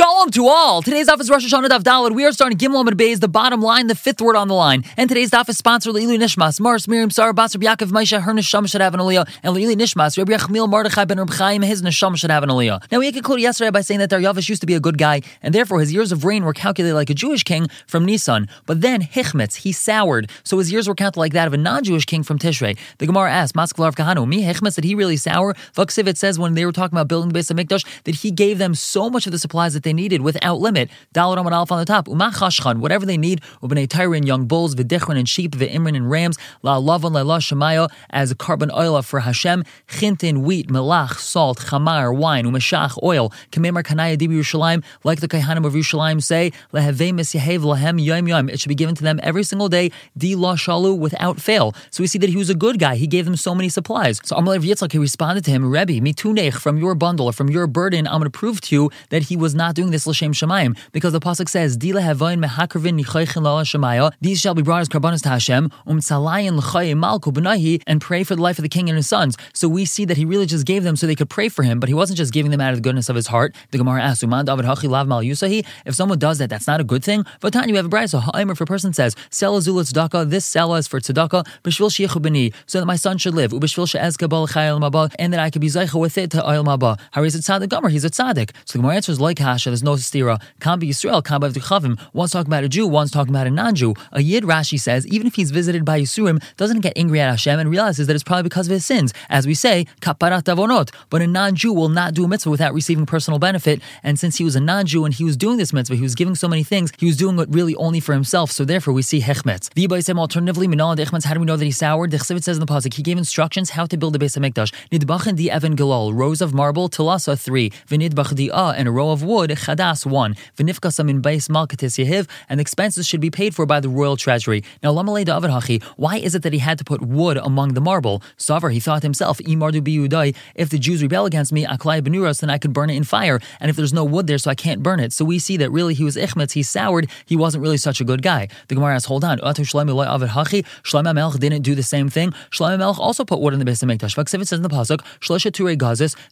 Shalom to all. Today's daf is Rosh Hashanah Daf Dalad. We are starting Gimel Amid Beis, the bottom line, the fifth word on the line. And today's daf is sponsored Leilu Nishmas, Mars, Miriam, Sarah, Basar, Yaakov, Maisha, her Neshama should have an aliyah, and Leilu Nishmas, Rabbi Yachmil, Mordechai ben Reb Chaim, his Neshama should have an aliyah. Now we concluded yesterday by saying that Daryavish used to be a good guy, and therefore his years of reign were calculated like a Jewish king from Nisan. But then Hichmetz, he soured, so his years were counted like that of a non-Jewish king from Tishrei. The Gemara asks, Maskalav Kahanu, me Hichmetz, did he really sour? Vaksivit says when they were talking about building the base of Mikdash, that he gave them so much of the supplies that they needed without limit. Dalad Amad Alf on the top. Umachashchan, whatever they need, Ubnei Tyran, young bulls, Vidichran and sheep, V'imran and rams, La Lavan, La Shemaya, as a karban oil for Hashem, Chintin, wheat, melach, salt, chamar, wine, umeshach, oil, Kamemar Kanaya Dibi Yerushalayim, like the Kaihanim of Yerushalayim say, Leheve Misyahev Lahem Yom Yom. It should be given to them every single day, Di La Shalu, without fail. So we see that he was a good guy. He gave them so many supplies. So Amalei Yitzchak, he responded to him, Rebbe, mitunech, from your bundle from your burden, I'm going to prove to you that he was not doing this L'Shem Shemayim because the pasuk says, "Dila havoin mehakrivin la shemaya." These shall be brought as karbanos to Hashem, um tzalayin l'chay malku benahi, and pray for the life of the king and his sons. So we see that he really just gave them so they could pray for him, but he wasn't just giving them out of the goodness of his heart. The Gemara asks, "Uman David hachi lav mal yusahi." If someone does that, that's not a good thing. Vatan, you have a brayso. Ha'omer, if a person says, "Sell azul tzedakah," this sell is for tzedakah, b'shvil sheyichu b'ni, so that my son should live, ub'shvil she'ezka bal chayil maba, and that I could be zeicha with it to oil maba. How is it tzaddik gomer? He's a tzaddik. So the Gemara answers like Hasha. There's no stira. Can't Yisrael. Be Chavim. One's talking about a Jew. One's talking about a non-Jew. A Yid Rashi says even if he's visited by Yisurim, doesn't get angry at Hashem and realizes that it's probably because of his sins. As we say, kaparat avonot. But a non-Jew will not do a mitzvah without receiving personal benefit. And since he was a non-Jew and he was doing this mitzvah, he was giving so many things. He was doing it really only for himself. So therefore, we see hechmetz. The Yibai alternatively, minal and How do we know that he soured? The says in the pasuk he gave instructions how to build the base of Mikdash. Nidbachin di Evan Galal, rows of marble, tilasa three. V'nidbach di and a row of wood, chadas one. V'nifkasam in base malkatis yehiv, and expenses should be paid for by the royal treasury. Now, lamalei David hachi, why is it that he had to put wood among the marble? Savar, he thought himself, if the Jews rebel against me, aklai benuras, then I could burn it in fire. And if there's no wood there, so I can't burn it. So we see that really he was ichmetz, he soured, he wasn't really such a good guy. The Gemara asks, hold on, Shlomo Melch didn't do the same thing. Shlomo Melch also put wood in the base of Mikdash. Vaksiv says in the pasuk,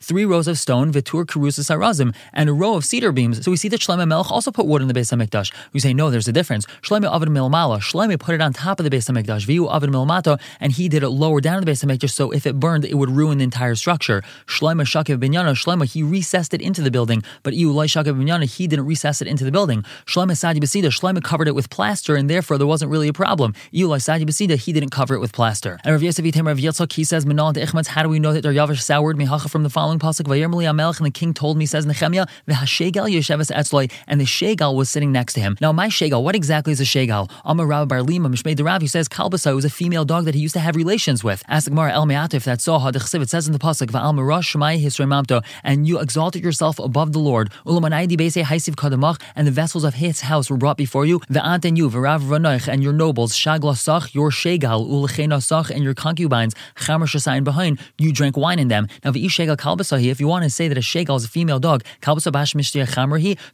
three rows of stone, Vitur Kerusas Harazim, and a row of cedar beams. So we see that Shlomo Melch also put wood in the base of Mikdash. We say, no, there's a difference. Shlomo Avid Milmala. Shlomo put it on top of the base of Mikdash. Viu Avid Milmato, and he did it lower down in the base of Mikdash, so if it burned, it would ruin the entire structure. Shlomo Shakev Binyana, Shlomo, he recessed it into the building, but Iu Lai Shakev Binyana, he didn't recess it into the building. Shlomo Sadi Basida, Shlomo covered it with plaster, and therefore there wasn't really a problem. Iu Lai Sadi Basida, he didn't cover it with plaster. And Rav Yosef Yitem Rav Yitzchak, he says, Menal how do we know that Daryavish soured Mihacha from the following pasuk? Vayermali Amelech, and the king told me, says Nehemiah, the Yeshevas and the Shegal was sitting next to him. Now, my Shegal, what exactly is a Shegal? Amar Rav Bar Lima, Mishmei the Rav, he says, Kalbasa was a female dog that he used to have relations with. Ask the Gemara El Me'atif, that how the Chesiv, it says in the pasuk, Va'al Marash Shemai Hisrei and you exalted yourself above the Lord. Ulamanai Beise Haisiv Kadamach, and the vessels of his house were brought before you. Ve'ant and you, V'rav Ranoich, and your nobles, Shagla Sach, your Shegal, Ulechena Sach, and your concubines, Chamer Shasayin behind, you drank wine in them. Now, V'ishegal Kalbasahi, if you want to say that a Shegal is a female dog, Kalbasa Bash Mishtia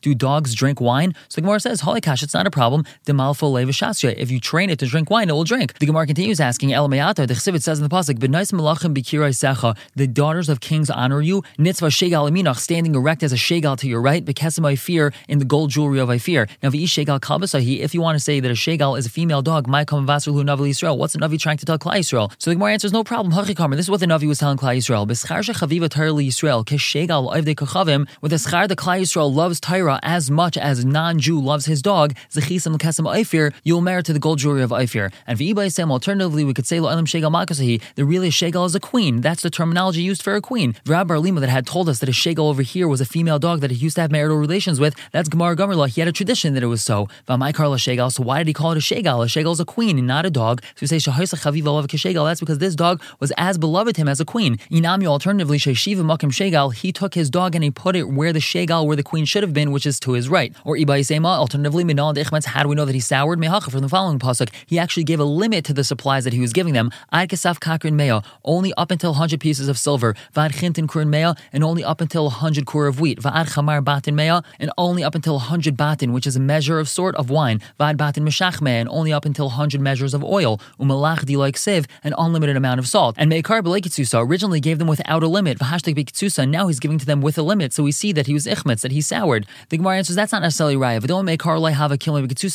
Do dogs drink wine? So the Gemara says, Holikash, it's not a problem. If you train it to drink wine, it will drink. The Gemara continues asking, El Me'ata, the Chsivit says in the Pasuk, B'nais Malachim Bikirai Secha, the daughters of kings honor you. Nitzvah Shegal Aminach, standing erect as a Shegal to your right, Bekesem fear in the gold jewelry of fear. Now, V'ish Shegal Kalbasahi, if you want to say that a Shegal is a female dog, my come Vasrulu Navi Yisrael, what's a Navi trying to tell Klai Yisrael? So the Gemara answers, no problem. Hachikamer, this is what the Navi was telling Klai Yisrael. B'schar Yisrael, with the schar the Klai Yisrael loves Torah as much as non-Jew loves his dog, Zechisam Kesem Oifir, you'll merit to the gold jewelry of Oifir. And V'ibai Sam, alternatively, we could say Lo'elam Shegal Makasahi, the really Shegal is a queen. That's the terminology used for a queen. Rabbi Lima that had told us that a Shegal over here was a female dog that he used to have marital relations with, that's Gemara Gomerla. He had a tradition that it was so. V'amai Karla Shegal, so why did he call it a Shegal? A Shegal is a queen and not a dog. So we say Shahoisa Chaviva Shegal, that's because this dog was as beloved him as a queen. Inami alternatively, Sheshiva Makim Shegal, he took his dog and he put it where the Shegal, where the queen should have been, which is to his right. Or Ibai Sema, alternatively, Minal Dechmetz, how do we know that he soured? Mehacha from the following pasuk, he actually gave a limit to the supplies that he was giving them. Ad Kasaf Kakrin Mea, only up until 100 pieces of silver. Vad Chintin Kurin Mea, and only up until 100 kur of wheat. Vad Chamar Batin Mea, and only up until 100 batin, which is a measure of sort of wine. Vad Batin Meshach and only up until 100 measures of oil. Umalach like Siv, an unlimited amount of salt. And Meikar Belekitsusa originally gave them without a limit. Vahashtek Bekitsusa, now he's giving to them with a limit. So we see that he was ichmetz, that he soured. The Gemara answers that's not necessarily right. If don't make have a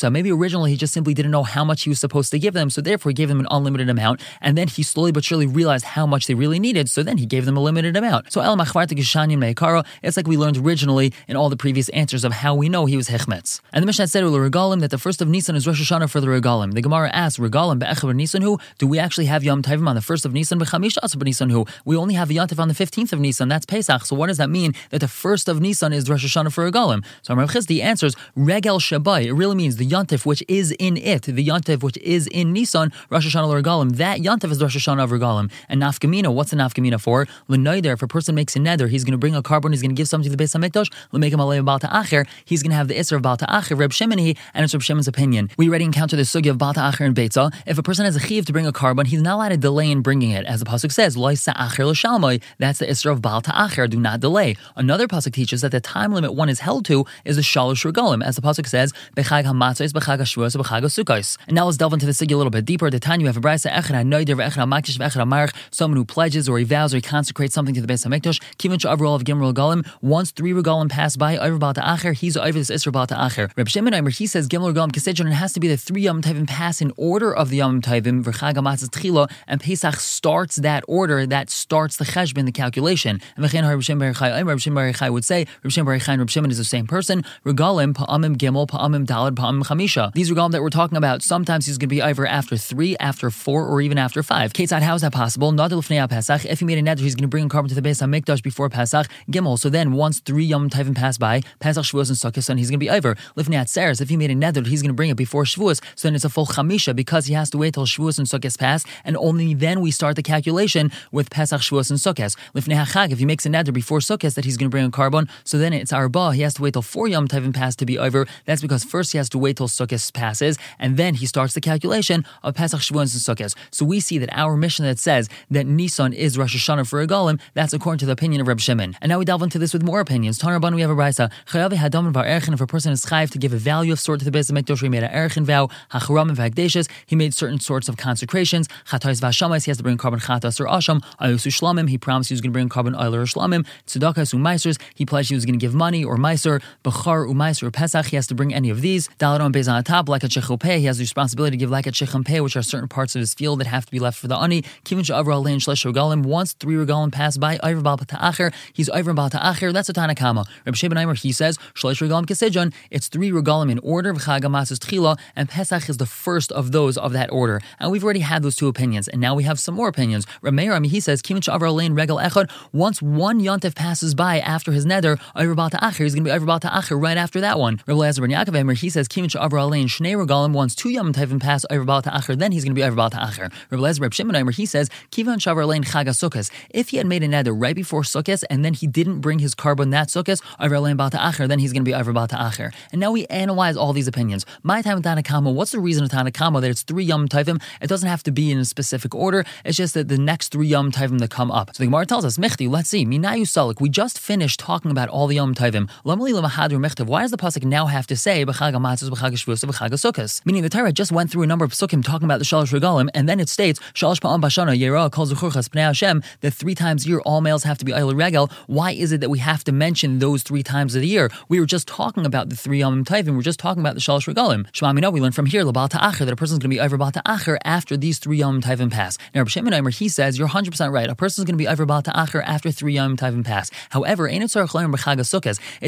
Maybe originally he just simply didn't know how much he was supposed to give them, so therefore he gave them an unlimited amount, and then he slowly but surely realized how much they really needed, so then he gave them a limited amount. So El it's like we learned originally in all the previous answers of how we know he was Hechmetz. And the Mishnah said Regalim that the first of Nisan is Rosh Hashanah for the Regalim. The Gemara asks, Regalim be'echav Nisan who? Do we actually have Yom Tovim on the first of Nisan? B'chamisha asab Nisan who? We only have Yom Tov on the 15th of Nisan. That's Pesach. So what does that mean that the first of Nisan is Rosh Hashanah for Regalim? So Rav Chisdi answers, Regel Shabai. It really means the Yontif which is in it, the Yontif which is in Nisan, Rosh Hashanah Regalim. That Yontif is Rosh Hashanah of Regalim. And Nafkamina, what's the Nafkamina for? L'noider, if a person makes a nether, he's going to bring a korban, he's going to give something to the Beis HaMikdash, make him a Baal Ta'acher, he's going to have the Isra of Baal Ta'acher, Reb Shimoni, and it's Reb Shimon's opinion. We already encountered the Sugi of Baal Ta'acher and Beitza. If a person has a chiv to bring a korban, he's not allowed to delay in bringing it. As the Pasuk says, Loi Sa'acher L'Shalmai, that's the Isra of Baal Ta'acher, do not delay. Another Pasuk teaches that the time limit one is held to is the Shalosh Regalim, as the Pasuk says, Bechag HaMatzos, Bechag HaShavuos, Bechag HaSukkos. And now let's delve into the Sugi a little bit deeper. The time you have a Brisa, Echad HaNoider, Echad HaMakish, Echad HaMarach, someone who pledges or he vows or he consecrates something to the Beis HaMikdash, Kivin Sha'avrol of Gimel Galim, once three Regalim pass by, over Baal Ta'acher, he's over this Isra Baal Ta'acher. Reb Shimon Eimer, he says Gimel Regalim Kesidron, it has to be the three Yom Tovim pass in order of the Yom Tovim, V'chag HaMatzah Tchila, and Pesach starts that order, that starts the Cheshbon, the calculation. And Reb Shimon Reb Shimon would say, Reb Shimon and Reb Shimon is the same person, Regalim, Pa'amim Gimel, Pa'amim Dalad, Pa'amim Chamisha. These Regalim that we're talking about, sometimes he's going to be either after three, after four, or even after five. Ketzad, how is that possible? Nadal Pesach. If he made a nether, he's going to bring korban to the Beis HaMikdash before Pesach. Gimel. So then, once three Yom Tovim pass by, Pesach, Shavuos, and Sukkot, and he's going to be over. Lifnei Atzeres. If he made a nether, he's going to bring it before Shavuos. So then it's a full Chamisha because he has to wait till Shavuos and Sukkot pass, and only then we start the calculation with Pesach, Shavuos, and Sukkot. Lifnei Hachag. If he makes a nether before Sukkot that he's going to bring a karban, so then it's Arba. He has to wait till four Yom Tovim pass to be over. That's because first he has to wait till Sukkot passes, and then he starts the calculation of Pesach, Shavuos, and Sukkot. So we see that our mission that says that Nisan is Rosh Hashanah for a golem, that's according to the opinion of Reb Shimon. And now we delve into this with more opinions. Tanarban, we have a brisa. Chayav hadam var erchen. If a person is chayiv to give a value of sort to the Beis Hamikdash, he made an erchen vow. Hacharam and he made certain sorts of consecrations. Chatais vashamas, he has to bring korban chatas or asham. Ayusu shlamim, he promised he was going to bring korban oiler or shlamim. Tzedakah umaisers, he pledged he was going to give money or meiser. Bechar umaiser or pesach, he has to bring any of these. Bezan on top, like a chechopeh, he has the responsibility to give like a chechampeh, which are certain parts of his field that have to be left for the ani. Kivin sha'avra alein shlesh regalim. Once three regalim pass by, Iver Baal Ta'acher, he's Iver Baal Ta'acher, that's a Tanakama. Reb Sheba Aimer, he says, Shalish Regalim Kesejon, it's three regalim in order, V'chagamas is Tchila, and Pesach is the first of those of that order. And we've already had those two opinions, and now we have some more opinions. Reb Meir, I mean, he says, Kimin Sha'avra Alein Regal Echad, once one Yontif passes by after his nether, Iver Baal Ta'acher, he's going to be Iver Baal Ta'acher right after that one. Reb Lezer Ben Yaakov Aimer, he says, Kimin Sha'avra Alein Shnei Regalim, once two Yom Tovim pass Iver Baal Ta'acher, then he's going to be Iver Baal Ta'acher. Reb Lezer Reb Shimon Aimer, he says, Kivan Sha'avra Alein Chag If he had made a nether right before Sukkot and then he didn't bring his korban that Sukkot, then he's going to be Iver Acher. And now we analyze all these opinions. My time with Tanakama, what's the reason of Tanakama that it's three Yom Tovim? It doesn't have to be in a specific order. It's just that the next three Yom Tovim that come up. So the Gemara tells us, Mechti, let's see, Minayu Salik, we just finished talking about all the Yom Why does the Pasuk now have to say B'chag Amatzos, B'chag B'chag? Meaning the Torah just went through a number of Sukkim talking about the Shalosh Regalim, and then it states, Shalosh Pa'am Bashana, Yerah, Kol Zuchurchas, Pnei Hashem, that three times a year all males have to be Eil Regel. Why is it that we have to mention those three times of the year? We were just talking about the three Yom Tovim. We're just talking about the Shalosh Regalim. Shema Mina, we learn from here, Labal Ta'acher, that a person's going to be Iver Bal Ta'acher after these three Yom Tovim pass. Now, Rabbi Shimon he says, you're 100% right. A person's going to be Iver Bal Ta'acher after three Yom Tovim pass. However, Ein It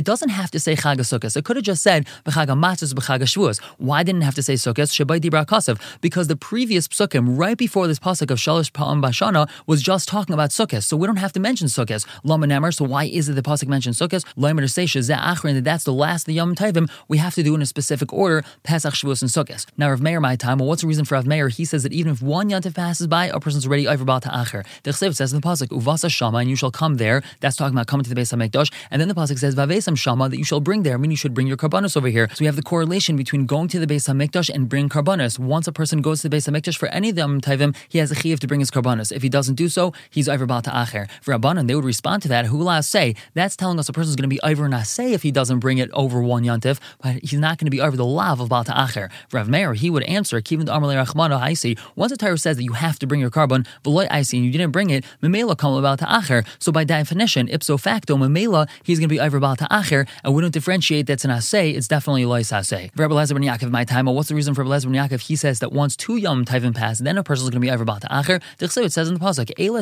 doesn't have to say Chag Sukkos. It could have just said B'chag Matzos, B'chag Shavuos. Why didn't it have to say Sukkos? Shabai Dibra Kasav. Because the previous psukim, right before this pasuk of Shalosh Pa'am Bashana, was just talking about Sukkot. So we don't have to mention Sukkot. Lama so why is it the pasuk mentions Sukkot? Say Shazah that that's the last of the Yom Tovim. We have to do in a specific order Pesach, Shavuos, and Sukkot. Now, Rav Meir, my time. Well, what's the reason for Rav Meir? He says that even if one Yantiv passes by, a person's already over Baal Ta'acher. The Chsev says in the pasuk Uvasa Shama, and you shall come there. That's talking about coming to the base of Hamikdash. And then the pasuk says Vavesam Shama, that you shall bring there. I mean, you should bring your karbanos over here. So we have the correlation between going to the Beis Hamikdash and bring karbanos. Once a person goes to the Beis Hamikdash for any of them Tovim, he has a chiyuv to bring his karbanos. If he doesn't do so, he's over Baal Ta'acher. For Rabbanan, they would respond to that. Hula say that's telling us a person is going to be over Naseh if he doesn't bring it over one Yantif, but he's not going to be over the lav of Baal Ta'acher. Rav Meir, he would answer, Kivin Amalei Rachmano Aisi, once the Torah says that you have to bring your korban, Veloy Aisi, and you didn't bring it, Memela Kam Baal Ta'acher. So by definition, ipso facto, Memela, he's going to be over Baal Ta'acher, and we don't differentiate that's an Aseh, it's definitely Lois Aseh. Rebbe Lezer ben Yaakov, my time, what's the reason for Lezer ben Yaakov? He says that once two Yom Tovim pass, then a person is going to be Baal Ta'acher. It says in the Pasuk, Eila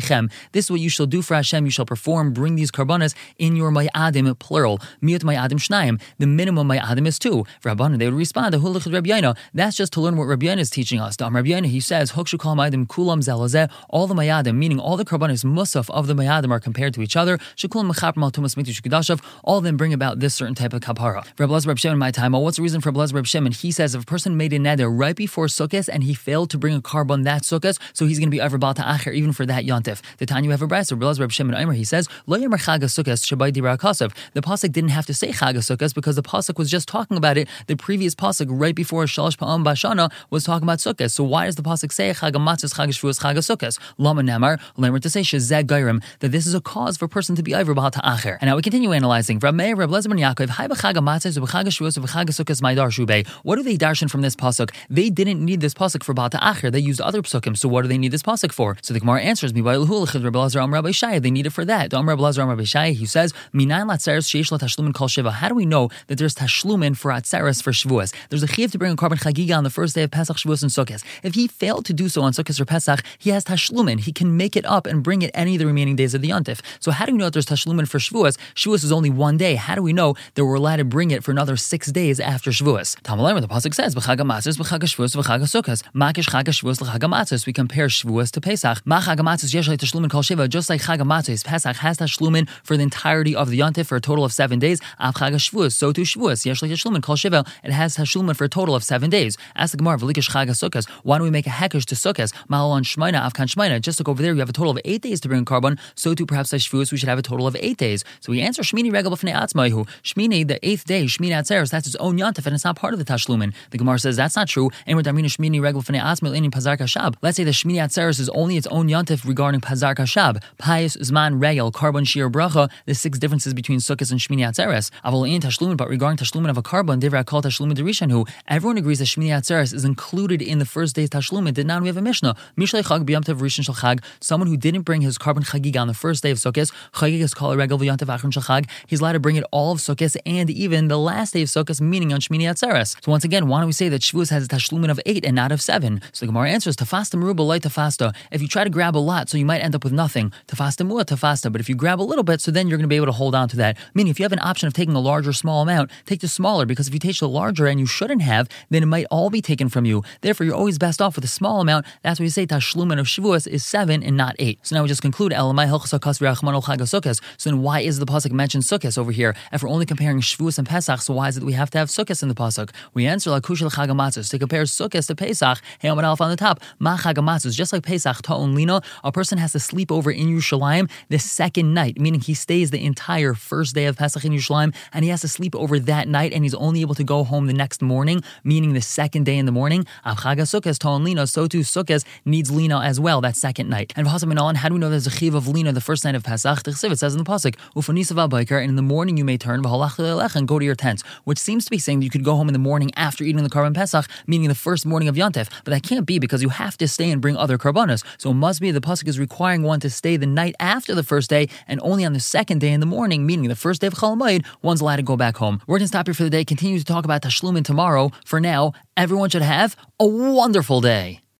Hashem. This is what you shall do for Hashem. You shall perform, bring these karbanas in your mayadim, plural. Miut mayadim shnaim. The minimum mayadim is two. Rabbanan, they would respond, That's just to learn what Rabbi is teaching us. Dam Rabbi he says, Hukshu kol mayadim kulam zelazeh. All the mayadim, meaning all the karbanas musaf of the mayadim are compared to each other. Shekulam mechap tumas mitu All of them bring about this certain type of kapara. Reb Lezer Reb Shimon, my time. What's the reason for Rabbi Lezer Reb Shimon? He says if a person made a neder right before Sukkot and he failed to bring a karban that Sukkot, so he's going to be over Baal Ta'acher even for that Yontif. The time you have a brass, Rabbi Lezer Reb Shimon Omer, he says, Lo Yomer Chag Sukkot Shabbai Dibra Kasav. The pasuk didn't have to say Chag Sukkot because the pasuk was just talking about it. The previous pasuk right before Shalosh Pa'am Bashana was talking about Sukkot. So why does the pasuk say Chag Matzos Chag Shavuos Chag Sukkot? Lama Namar, learn to say Shezeg Gairim that this is a cause for a person to be over Baal Ta'acher. And now we continue analyzing. Rab Rab. What do they darshan from this pasuk? They didn't need this pasuk for Baal Ta'acher. They used other pasukim. So what do they need this pasuk for? So the Gemara answers me by Rabbi Shai. They need it for that. Rabbi Shai. He says, How do we know that there's tashlumin for atzeres for Shavuos? There's a chiv to bring a karban chagiga on the first day of Pesach, Shavuos, and Sukkot. If he failed to do so on Sukkot or Pesach, he has tashlumin. He can make it up and bring it any of the remaining days of the Yontif. So how do we know that there's tashlumin for Shavuos? Shavuos is only one day. How do we know that we're allowed to bring it for another six days after Shavuos? Tamalayim, the pasuk says, "B'chag Matzos, b'chag Shavuos, b'chag Sukkot." Makish chag Shavuos l'chag. We compare Shavuos to Pesach. Ma chag Matzos yesh tashlumin kol shiva. Just like chag Matzos, Pesach has tashlumin for the entirety of the Yontif for a total of seven days. Av chag Shavuos, so too Shavuos yesh tashlumin kol shiva. It has tashlumin for a total of seven days. Ask the Gemara, "V'likish chag Sukkot." Why don't we make a hekesh to Sukkot? Malon shmeina avkan shmeina. Just look over there, you have a total of eight days to bring karban. So too perhaps as Shavuos we should have a total of eight days. So we answer Shmini regal b'fnei atzmaihu. Shmini, the eighth day, Shmini atzeres, that's its own Yontif and it's not part of the tashlumin. The Gemara says that's not true. And we're Shmini regal b'fnei atzmail in Pazar Kashab. Let's say the Shmini atzeres is only its own Yontif regarding Pazar Kashab. Pais, Zman, Regel, Karban, Shir, Bracha, the six differences between Sukkot and Shmini Atzeres. Avol in Tashlumin, but regarding Tashlumin of a karban, Divra called Tashlumin Derishanhu, everyone agrees that Shmini Atzeres is included in the first day's Tashlumin. Did not we have a Mishnah? Mishlei Chag B'yam Tev Shal someone who didn't bring his karban Chagig on the first day of Sukkot, Chagig is called a Regel Tev Achron Shal he's allowed to bring it all of Sukkot and even the last day of Sukkot, meaning on Shmini Atzeres. So once again, why don't we say that Shavuos has a Tashlumin of eight and not of seven? So the Gemara answers, Tafasta Meruba Light Tafasta. If you try to grab a lot, so you might end up with nothing. Tafasta Mua Tafasta. But if you grab a little bit, so then you're going to be able to hold on to that. Meaning, if you have an option of taking a large or small amount, take the smaller because if you take the larger and you shouldn't have, then it might all be taken from you. Therefore, you're always best off with a small amount. That's why you say Tashlumin of Shavuos is seven and not eight. So now we just conclude Elamai So then why is the Pasuk mentioned Sukkot over here? If we're only comparing Shavuos and Pesach, so why is it we have to have Sukkot in the Pasuk? We answer like Kushal Chagamatzos. To compare Sukkot to Pesach, hey, I'm on the top. Ma. Just like Pesach, Ta'on Lino, a person has to sleep over in Yerushalayim the second night, meaning he stays the entire first day of Pesach in Yerushalayim, and he has to sleep over that night, and he's only able to go home the next morning, meaning the second day in the morning. Avchaga Sukkot, Ta'on Lino, so too Sukkot needs Lino as well that second night. And how do we know there's a chiv of Lino the first night of Pesach? It says in the Pasuk, and in the morning you may turn and go to your tents, which seems to be saying that you could go home in the morning after eating the Karban Pesach, meaning the first morning of Yontif. But that can't be because you have to stay and bring other Karbanos. So it must be the Pasuk is requiring one to stay the night after the first day and only on the second day in the morning, meaning the first day of Chalamayid, one's allowed to go back home. We're going to stop here for the day, continue to talk about Tashlumin tomorrow. For now, everyone should have a wonderful day.